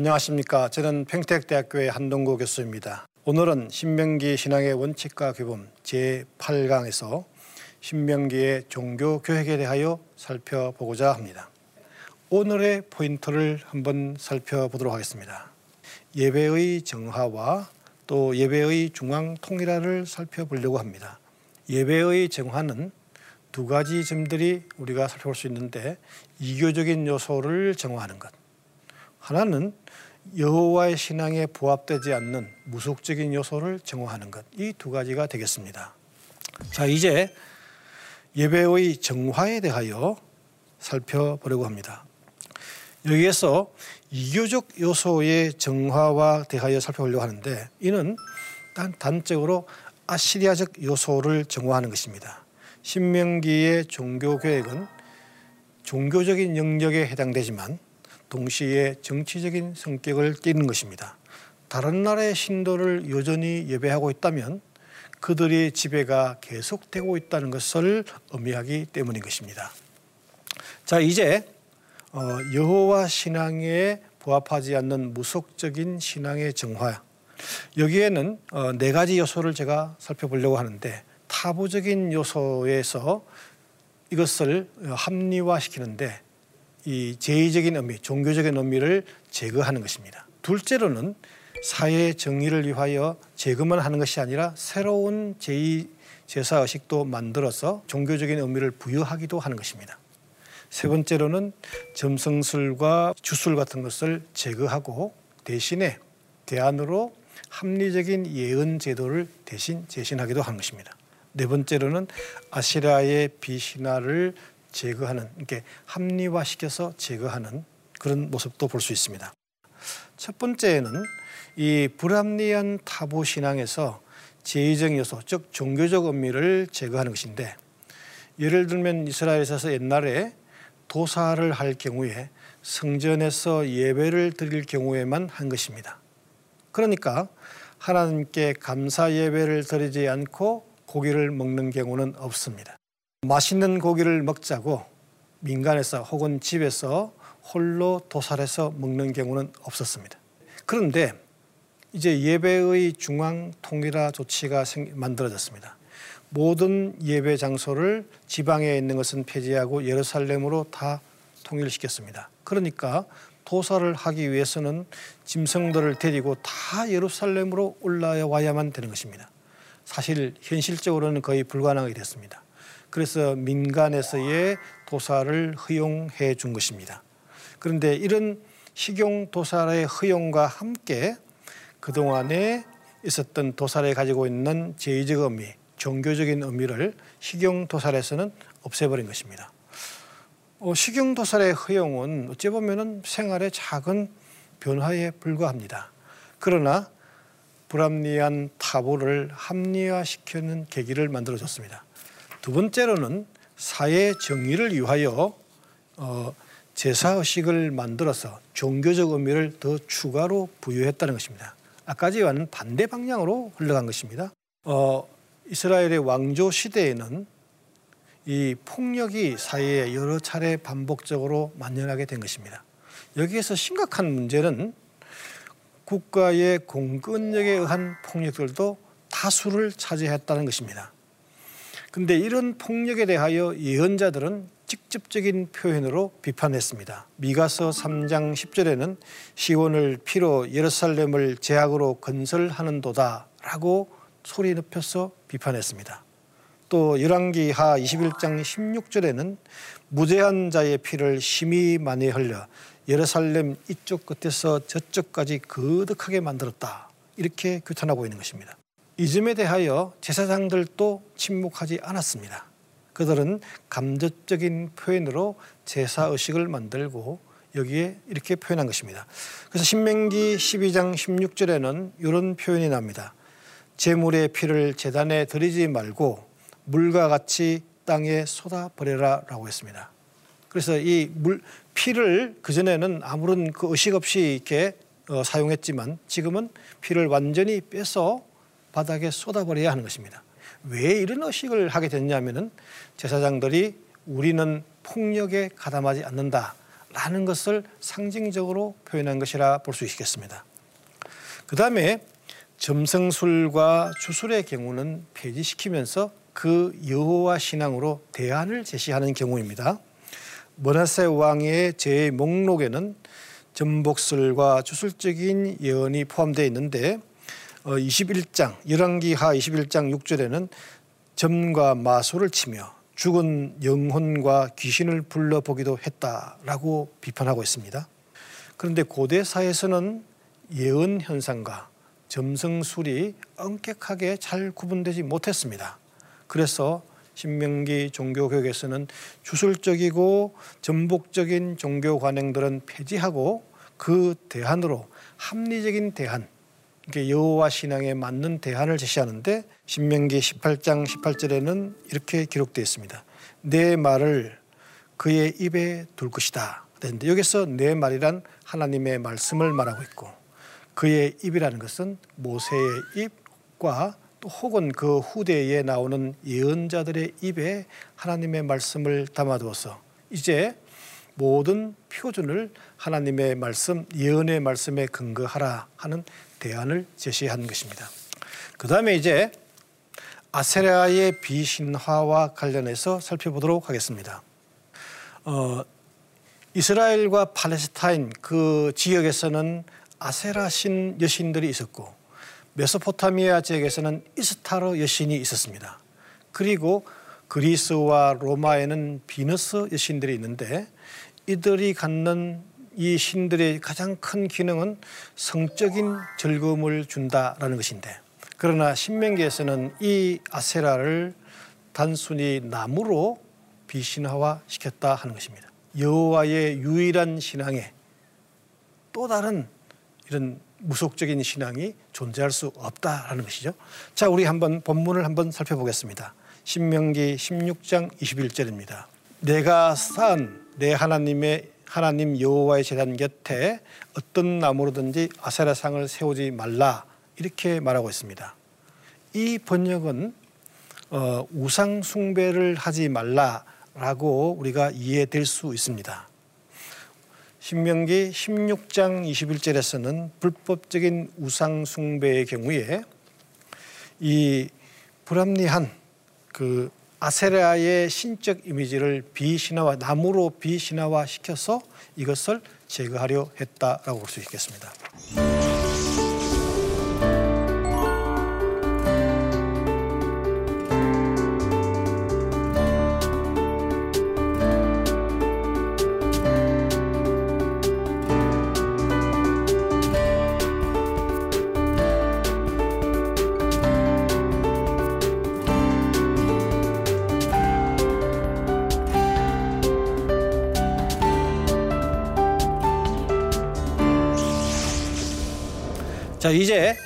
안녕하십니까. 저는 평택대학교의 한동구 교수입니다. 오늘은 신명기 신앙의 원칙과 규범 제8강에서 신명기의 종교 교육에 대하여 살펴보고자 합니다. 오늘의 포인트를 한번 살펴보도록 하겠습니다. 예배의 정화와 또 예배의 중앙 통일화를 살펴보려고 합니다. 예배의 정화는 두 가지 점들이 우리가 살펴볼 수 있는데 이교적인 요소를 정화하는 것. 하나는 여호와의 신앙에 부합되지 않는 무속적인 요소를 정화하는 것. 이 두 가지가 되겠습니다. 자, 이제 예배의 정화에 대하여 살펴보려고 합니다. 여기에서 이교적 요소의 정화와 대하여 살펴보려고 하는데 이는 단 단적으로 아시리아적 요소를 정화하는 것입니다. 신명기의 종교 계획은 종교적인 영역에 해당되지만 동시에 정치적인 성격을 띠는 것입니다. 다른 나라의 신도를 여전히 예배하고 있다면 그들의 지배가 계속되고 있다는 것을 의미하기 때문인 것입니다. 자, 이제 어, 여호와 신앙에 부합하지 않는 무속적인 신앙의 정화 여기에는 어, 네 가지 요소를 제가 살펴보려고 하는데 타부적인 요소에서 이것을 합리화시키는데 이 제의적인 의미, 종교적인 의미를 제거하는 것입니다. 둘째로는 사회 정의를 위하여 제거만 하는 것이 아니라 새로운 제2 제사 의식도 만들어서 종교적인 의미를 부여하기도 하는 것입니다. 세 번째로는 점성술과 주술 같은 것을 제거하고 대신에 대안으로 합리적인 예언 제도를 대신 제신하기도 하는 것입니다. 네 번째로는 아시라의 비신화를 제거하는 이렇게 합리화시켜서 제거하는 그런 모습도 볼 수 있습니다. 첫 번째는 이 불합리한 타부 신앙에서 제의적 요소, 즉 종교적 의미를 제거하는 것인데 예를 들면 이스라엘에서 옛날에 도사를 할 경우에 성전에서 예배를 드릴 경우에만 한 것입니다. 그러니까 하나님께 감사 예배를 드리지 않고 고기를 먹는 경우는 없습니다. 맛있는 고기를 먹자고 민간에서 혹은 집에서 홀로 도살해서 먹는 경우는 없었습니다. 그런데 이제 예배의 중앙 통일화 조치가 만들어졌습니다. 모든 예배 장소를 지방에 있는 것은 폐지하고 예루살렘으로 다 통일시켰습니다. 그러니까 도사를 하기 위해서는 짐승들을 데리고 다 예루살렘으로 올라와야만 되는 것입니다. 사실 현실적으로는 거의 불가능하게 됐습니다. 그래서 민간에서의 도사를 허용해 준 것입니다. 그런데 이런 식용 도사의 허용과 함께 그동안에 있었던 도사를 가지고 있는 제의적 의미, 종교적인 의미를 식용 도살에서는 없애버린 것입니다. 어, 식용 도살의 허용은 어찌 보면은 생활의 작은 변화에 불과합니다. 그러나 불합리한 타보를 합리화시키는 계기를 만들어줬습니다. 두 번째로는 사회 정의를 위하여 어, 제사의식을 만들어서 종교적 의미를 더 추가로 부여했다는 것입니다. 아까지와는 반대 방향으로 흘러간 것입니다. 어, 이스라엘의 왕조 시대에는 이 폭력이 사회에 여러 차례 반복적으로 만연하게 된 것입니다. 여기에서 심각한 문제는 국가의 공권력에 의한 폭력들도 다수를 차지했다는 것입니다. 근데 이런 폭력에 대하여 예언자들은 직접적인 표현으로 비판했습니다. 미가서 3장 10절에는 시온을 피로 예루살렘을 제약으로 건설하는도다라고 소리 높여서 비판했습니다. 또 열왕기하 21장 16절에는 무죄한 자의 피를 심히 많이 흘려 예루살렘 이쪽 끝에서 저쪽까지 거득하게 만들었다. 이렇게 규탄하고 있는 것입니다. 이 점에 대하여 제사장들도 침묵하지 않았습니다. 그들은 감정적인 표현으로 제사 의식을 만들고 여기에 이렇게 표현한 것입니다. 그래서 신명기 12장 16절에는 이런 표현이 납니다. 제물의 피를 재단에 드리지 말고 물과 같이 땅에 쏟아 버려라라고 했습니다. 그래서 이 물 피를 그 전에는 아무런 그 의식 없이 이렇게 어, 사용했지만 지금은 피를 완전히 빼서 바닥에 쏟아버려야 하는 것입니다. 왜 이런 의식을 하게 됐냐면은 제사장들이 우리는 폭력에 가담하지 않는다. 있다라는 것을 상징적으로 표현한 것이라 볼 수 있겠습니다. 그 다음에 점성술과 주술의 경우는 폐지시키면서 그 여호와 신앙으로 대안을 제시하는 경우입니다. 머나세 왕의 제 목록에는 전복술과 주술적인 예언이 포함되어 있는데 21장 어, 열왕기하 21장 6절에는 점과 마소를 치며 죽은 영혼과 귀신을 불러 보기도 했다라고 비판하고 있습니다. 그런데 고대 사회에서는 예언 현상과 점성술이 엄격하게 잘 구분되지 못했습니다. 그래서 신명기 종교교육에서는 주술적이고 전복적인 종교 관행들은 폐지하고 그 대안으로 합리적인 대안, 여호와 신앙에 맞는 대안을 제시하는데 신명기 18장 18절에는 이렇게 기록되어 있습니다. 내 말을 그의 입에 둘 것이다. 그런데 여기서 내 말이란 하나님의 말씀을 말하고 있고 그의 입이라는 것은 모세의 입과 또 혹은 그 후대에 나오는 예언자들의 입에 하나님의 말씀을 담아두어서 이제 모든 표준을 하나님의 말씀, 예언의 말씀에 근거하라 하는 대안을 제시한 것입니다. 그 다음에 이제 아세라의 비신화와 관련해서 살펴보도록 하겠습니다. 어, 이스라엘과 팔레스타인 그 지역에서는 아세라 신 여신들이 있었고 메소포타미아 지역에서는 이스타르 여신이 있었습니다. 그리고 그리스와 로마에는 비너스 여신들이 있는데 이들이 갖는 이 신들의 가장 큰 기능은 성적인 즐거움을 준다라는 것인데 그러나 신명기에서는 이 아세라를 단순히 나무로 비신화화 시켰다 하는 것입니다. 여호와의 유일한 신앙에 또 다른 이런 무속적인 신앙이 존재할 수 없다라는 것이죠. 자, 우리 한번 본문을 한번 살펴보겠습니다. 신명기 16장 21절입니다. 내가 쌓은 내 하나님의 하나님 여호와의 제단 곁에 어떤 나무로든지 아세라상을 세우지 말라 이렇게 말하고 있습니다. 이 번역은 어, 우상 숭배를 하지 말라라고 우리가 이해될 수 있습니다. 신명기 16장 21절에서는 불법적인 우상 숭배의 경우에 이 불합리한 그 아세라의 신적 이미지를 비신화와 나무로 비신화화 시켜서 이것을 제거하려 했다라고 볼 수 있겠습니다. 자, 이제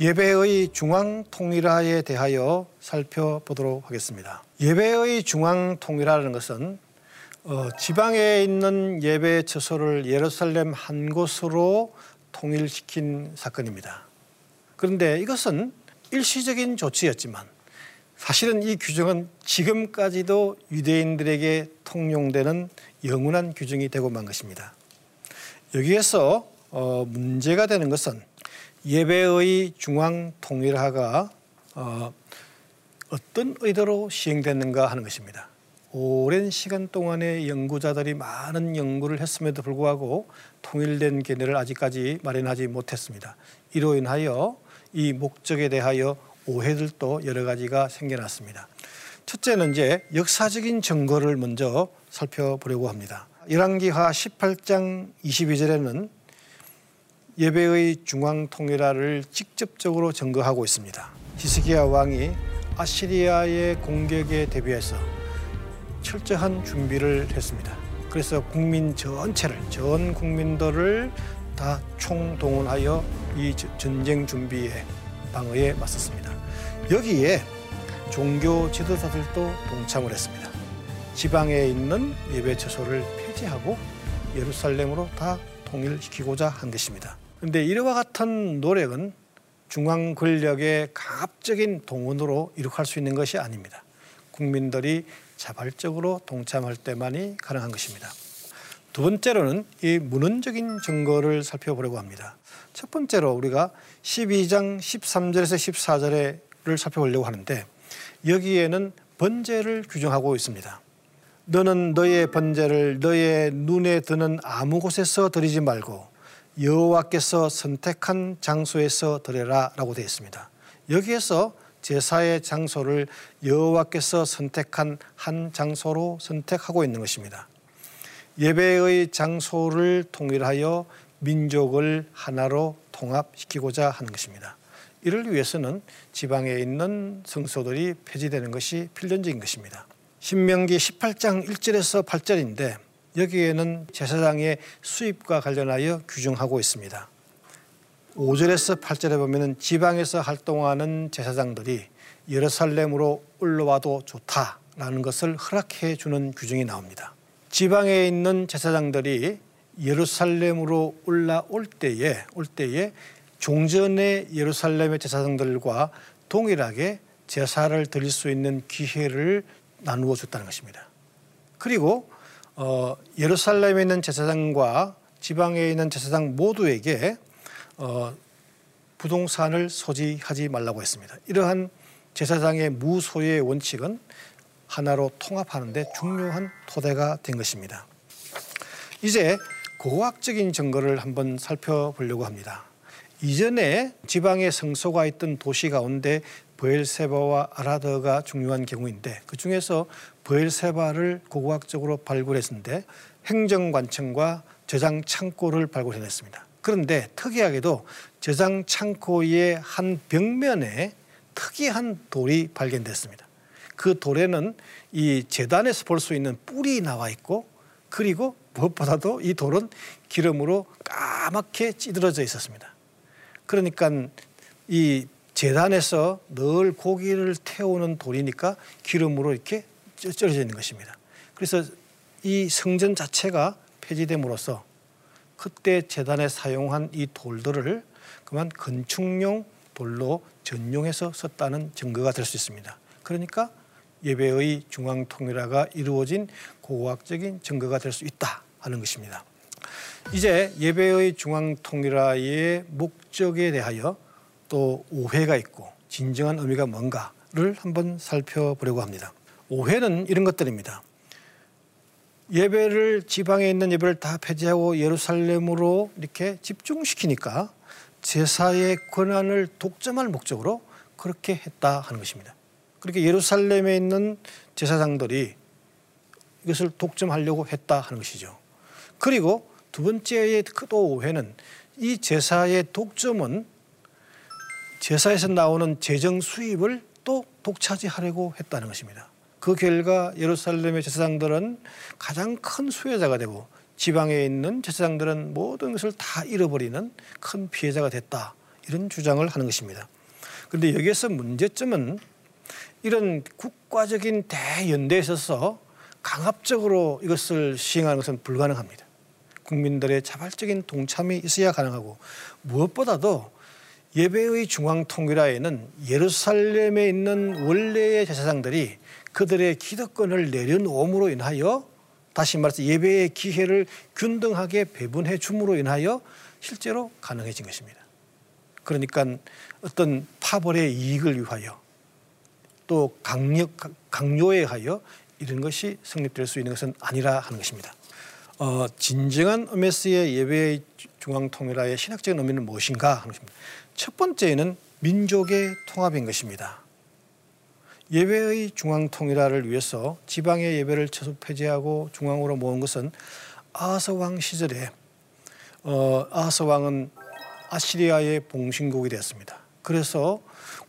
예배의 중앙 통일화에 대하여 살펴보도록 하겠습니다. 예배의 중앙 통일화라는 것은 어, 지방에 있는 예배 처소를 예루살렘 한 곳으로 통일시킨 사건입니다. 그런데 이것은 일시적인 조치였지만 사실은 이 규정은 지금까지도 유대인들에게 통용되는 영원한 규정이 되고 만 것입니다. 여기에서 어, 문제가 되는 것은 예배의 중앙 통일화가 어, 어떤 의도로 시행됐는가 하는 것입니다. 오랜 시간 동안에 연구자들이 많은 연구를 했음에도 불구하고 통일된 개념을 아직까지 마련하지 못했습니다. 이로 인하여 이 목적에 대하여 오해들도 여러 가지가 생겨났습니다. 첫째는 이제 역사적인 증거를 먼저 살펴보려고 합니다. 열왕기하 18장 22절에는 예배의 중앙 통일화를 직접적으로 증거하고 있습니다. 히스기야 왕이 아시리아의 공격에 대비해서 철저한 준비를 했습니다. 그래서 국민 전체를 전 국민들을 다 총동원하여 이 전쟁 준비에 방어에 맞섰습니다. 여기에 종교 지도자들도 동참을 했습니다. 지방에 있는 예배 처소를 폐지하고 예루살렘으로 다 통일시키고자 한 것입니다. 그런데 이와 같은 노력은 중앙 권력의 강압적인 동원으로 이룩할 수 있는 것이 아닙니다. 국민들이 자발적으로 동참할 때만이 가능한 것입니다. 두 번째로는 이 문헌적인 증거를 살펴보려고 합니다. 첫 번째로 우리가 12장 13절에서 14절을 살펴보려고 하는데 여기에는 번제를 규정하고 있습니다. 너는 너의 번제를 너의 눈에 드는 아무 곳에서 드리지 말고 여호와께서 선택한 장소에서 드려라라고 되어 있습니다. 여기에서 제사의 장소를 여호와께서 선택한 한 장소로 선택하고 있는 것입니다. 예배의 장소를 통일하여 민족을 하나로 통합시키고자 하는 것입니다. 이를 위해서는 지방에 있는 성소들이 폐지되는 것이 필연적인 것입니다. 신명기 18장 1절에서 8절인데 여기에는 제사장의 수입과 관련하여 규정하고 있습니다. 5절에서 8절에 보면 지방에서 활동하는 제사장들이 예루살렘으로 올라와도 좋다라는 것을 허락해 주는 규정이 나옵니다. 지방에 있는 제사장들이 예루살렘으로 올라올 때에 올 때에 종전의 예루살렘의 제사장들과 동일하게 제사를 드릴 수 있는 기회를 나누어 줬다는 것입니다. 그리고 어, 예루살렘에 있는 제사장과 지방에 있는 제사장 모두에게 어, 부동산을 소지하지 말라고 했습니다. 이러한 제사장의 무소유의 원칙은 하나로 통합하는 데 중요한 토대가 된 것입니다. 이제 고고학적인 증거를 한번 살펴보려고 합니다. 이전에 지방에 성소가 있던 도시 가운데 브엘세바와 아라드가 중요한 경우인데 그 중에서 브엘세바를 고고학적으로 발굴했는데 행정관청과 저장 창고를 발굴해냈습니다. 그런데 특이하게도 저장 창고의 한 벽면에 특이한 돌이 발견됐습니다. 그 돌에는 이 재단에서 볼 수 있는 뿔이 나와 있고 그리고 무엇보다도 이 돌은 기름으로 까맣게 찌들어져 있었습니다. 그러니까 이 재단에서 늘 고기를 태우는 돌이니까 기름으로 이렇게 쪄져 있는 것입니다. 그래서 이 성전 자체가 폐지됨으로써 그때 재단에 사용한 이 돌들을 그만 건축용 돌로 전용해서 썼다는 증거가 될 수 있습니다. 그러니까 예배의 중앙 통일화가 이루어진 고고학적인 증거가 될 수 있다 하는 것입니다. 이제 예배의 중앙 통일화의 목적에 대하여 또 오해가 있고 진정한 의미가 뭔가를 한번 살펴보려고 합니다. 오해는 이런 것들입니다. 예배를 지방에 있는 예배를 다 폐지하고 예루살렘으로 이렇게 집중시키니까 제사의 권한을 독점할 목적으로 그렇게 했다 하는 것입니다. 그렇게 예루살렘에 있는 제사장들이 이것을 독점하려고 했다 하는 것이죠. 그리고 두 번째의 또 오해는 이 제사의 독점은 제사에서 나오는 재정 수입을 또 독차지하려고 했다는 것입니다. 그 결과 예루살렘의 제사장들은 가장 큰 수혜자가 되고 지방에 있는 제사장들은 모든 것을 다 잃어버리는 큰 피해자가 됐다. 이런 주장을 하는 것입니다. 그런데 여기에서 문제점은 이런 국가적인 대연대에 있어서 강압적으로 이것을 시행하는 것은 불가능합니다. 국민들의 자발적인 동참이 있어야 가능하고 무엇보다도 예배의 중앙 통일화에는 예루살렘에 있는 원래의 제사장들이 그들의 기득권을 내려놓음으로 인하여 다시 말해서 예배의 기회를 균등하게 배분해 줌으로 인하여 실제로 가능해진 것입니다. 그러니까 어떤 파벌의 이익을 위하여 또 강력 강요에 하여 이런 것이 성립될 수 있는 것은 아니라 하는 것입니다. 어, 진정한 MS의 예배의 중앙 통일화의 신학적인 의미는 무엇인가 하는 것입니다. 첫 번째는 민족의 통합인 것입니다. 예배의 중앙 통일화를 위해서 지방의 예배를 처수 폐지하고 중앙으로 모은 것은 아하스 왕 시절에 어, 아하스 왕은 아시리아의 봉신국이 되었습니다. 그래서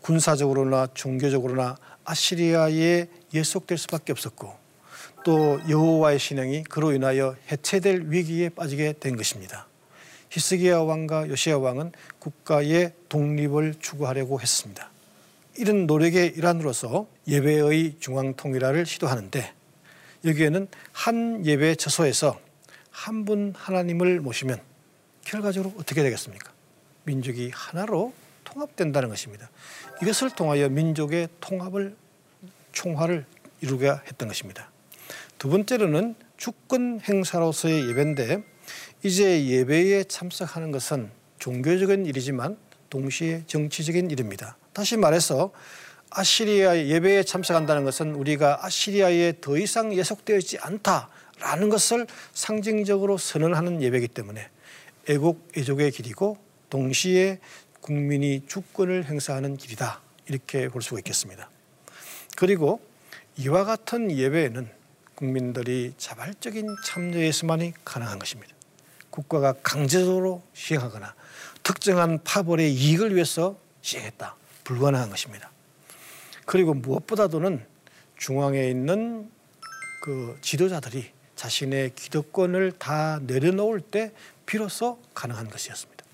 군사적으로나 종교적으로나 아시리아에 예속될 수밖에 없었고 또 여호와의 신앙이 그로 인하여 해체될 위기에 빠지게 된 것입니다. 히스기야 왕과 요시야 왕은 국가의 독립을 추구하려고 했습니다. 이런 노력의 일환으로서 예배의 중앙 통일화를 시도하는데 여기에는 한 예배 처소에서 한 분 하나님을 모시면 결과적으로 어떻게 되겠습니까? 민족이 하나로 통합된다는 것입니다. 이것을 통하여 민족의 통합을 총화를 이루게 했던 것입니다. 두 번째로는 주권 행사로서의 예배인데 이제 예배에 참석하는 것은 종교적인 일이지만 동시에 정치적인 일입니다. 다시 말해서 아시리아 예배에 참석한다는 것은 우리가 아시리아에 더 이상 예속되어 있지 않다라는 것을 상징적으로 선언하는 예배이기 때문에 애국 애족의 길이고 동시에 국민이 주권을 행사하는 길이다 이렇게 볼 수가 있겠습니다. 그리고 이와 같은 예배에는 국민들이 자발적인 참여에서만이 가능한 것입니다. 국가가 강제적으로 시행하거나 특정한 파벌의 이익을 위해서 시행했다. 불가능한 것입니다. 그리고 무엇보다도는 중앙에 있는 그 지도자들이 자신의 기득권을 다 내려놓을 때 비로소 가능한 것이었습니다.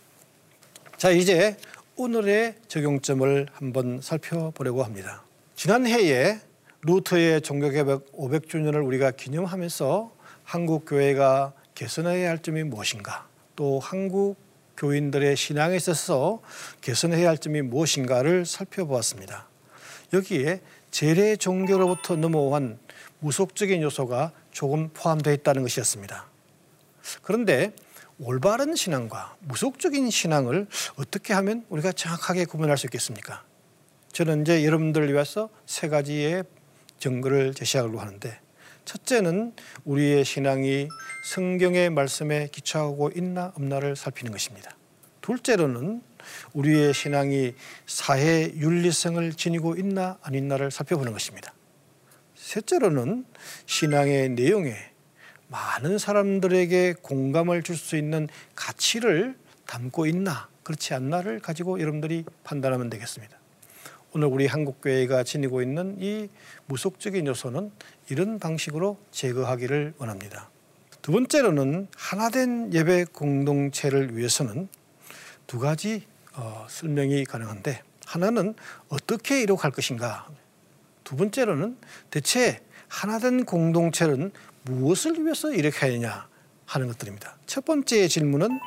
자, 이제 오늘의 적용점을 한번 살펴보려고 합니다. 지난해에 루터의 종교개혁 500주년을 우리가 기념하면서 한국 교회가 개선해야 할 점이 무엇인가, 또 한국 교인들의 신앙에 있어서 개선해야 할 점이 무엇인가를 살펴보았습니다. 여기에 재래 종교로부터 넘어온 무속적인 요소가 조금 포함되어 있다는 것이었습니다. 그런데 올바른 신앙과 무속적인 신앙을 어떻게 하면 우리가 정확하게 구분할 수 있겠습니까? 저는 이제 여러분들을 위해서 세 가지의 증거를 제시하려고 하는데 첫째는 우리의 신앙이 성경의 말씀에 기초하고 있나 없나를 살피는 것입니다. 둘째로는 우리의 신앙이 사회 윤리성을 지니고 있나 아닌나를 살펴보는 것입니다. 셋째로는 신앙의 내용에 많은 사람들에게 공감을 줄 수 있는 가치를 담고 있나 그렇지 않나를 가지고 여러분들이 판단하면 되겠습니다. 오늘 우리 한국교회가 지니고 있는 이 무속적인 요소는 이런 방식으로 제거하기를 원합니다. 두 번째로는 하나된 예배 공동체를 위해서는 두 가지 어, 설명이 가능한데 하나는 어떻게 이룩할 것인가 두 번째로는 대체 하나된 공동체는 무엇을 위해서 이렇게 하느냐 하는 것들입니다. 첫 번째 질문은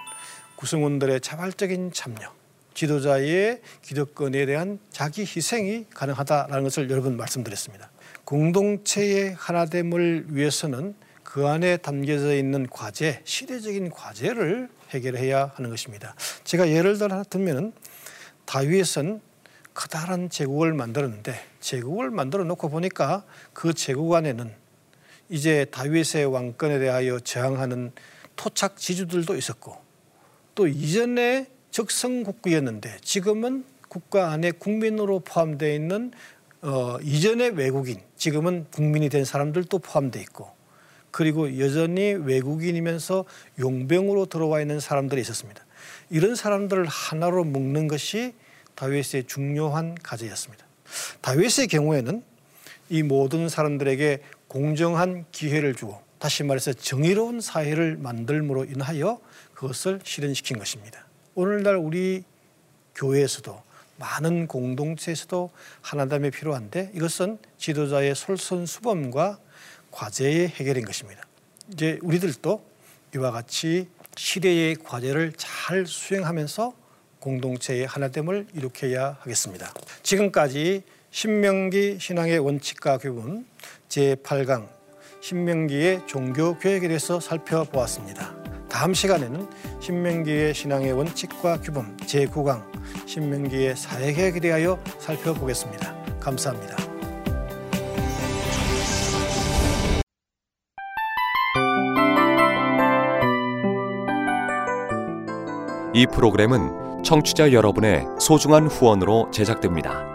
구성원들의 자발적인 참여, 지도자의 기득권에 대한 자기 희생이 가능하다라는 것을 여러 번 말씀드렸습니다. 공동체의 하나됨을 위해서는 그 안에 담겨져 있는 과제, 시대적인 과제를 해결해야 하는 것입니다. 제가 예를 들어 들면 다윗은 커다란 제국을 만들었는데 제국을 만들어 놓고 보니까 그 제국 안에는 이제 다윗의 왕권에 대하여 저항하는 토착 지주들도 있었고 또 이전에 적성국구였는데 지금은 국가 안에 국민으로 포함되어 있는 어, 이전의 외국인 지금은 국민이 된 사람들도 포함되어 있고 그리고 여전히 외국인이면서 용병으로 들어와 있는 사람들이 있었습니다. 이런 사람들을 하나로 묶는 것이 다윗의 중요한 과제였습니다. 다윗의 경우에는 이 모든 사람들에게 공정한 기회를 주고 다시 말해서 정의로운 사회를 만들므로 인하여 그것을 실현시킨 것입니다. 오늘날 우리 교회에서도 많은 공동체에서도 하나됨이 필요한데 이것은 지도자의 솔선수범과 과제의 해결인 것입니다. 이제 우리들도 이와 같이 시대의 과제를 잘 수행하면서 공동체의 하나됨을 이룩해야 하겠습니다. 지금까지 신명기 신앙의 원칙과 교훈 제8강 신명기의 종교 교육에 대해서 살펴보았습니다. 다음 시간에는 신명기의 신앙의 원칙과 규범 제9강 신명기의 사회개혁에 대하여 살펴보겠습니다. 감사합니다. 이 프로그램은 청취자 여러분의 소중한 후원으로 제작됩니다.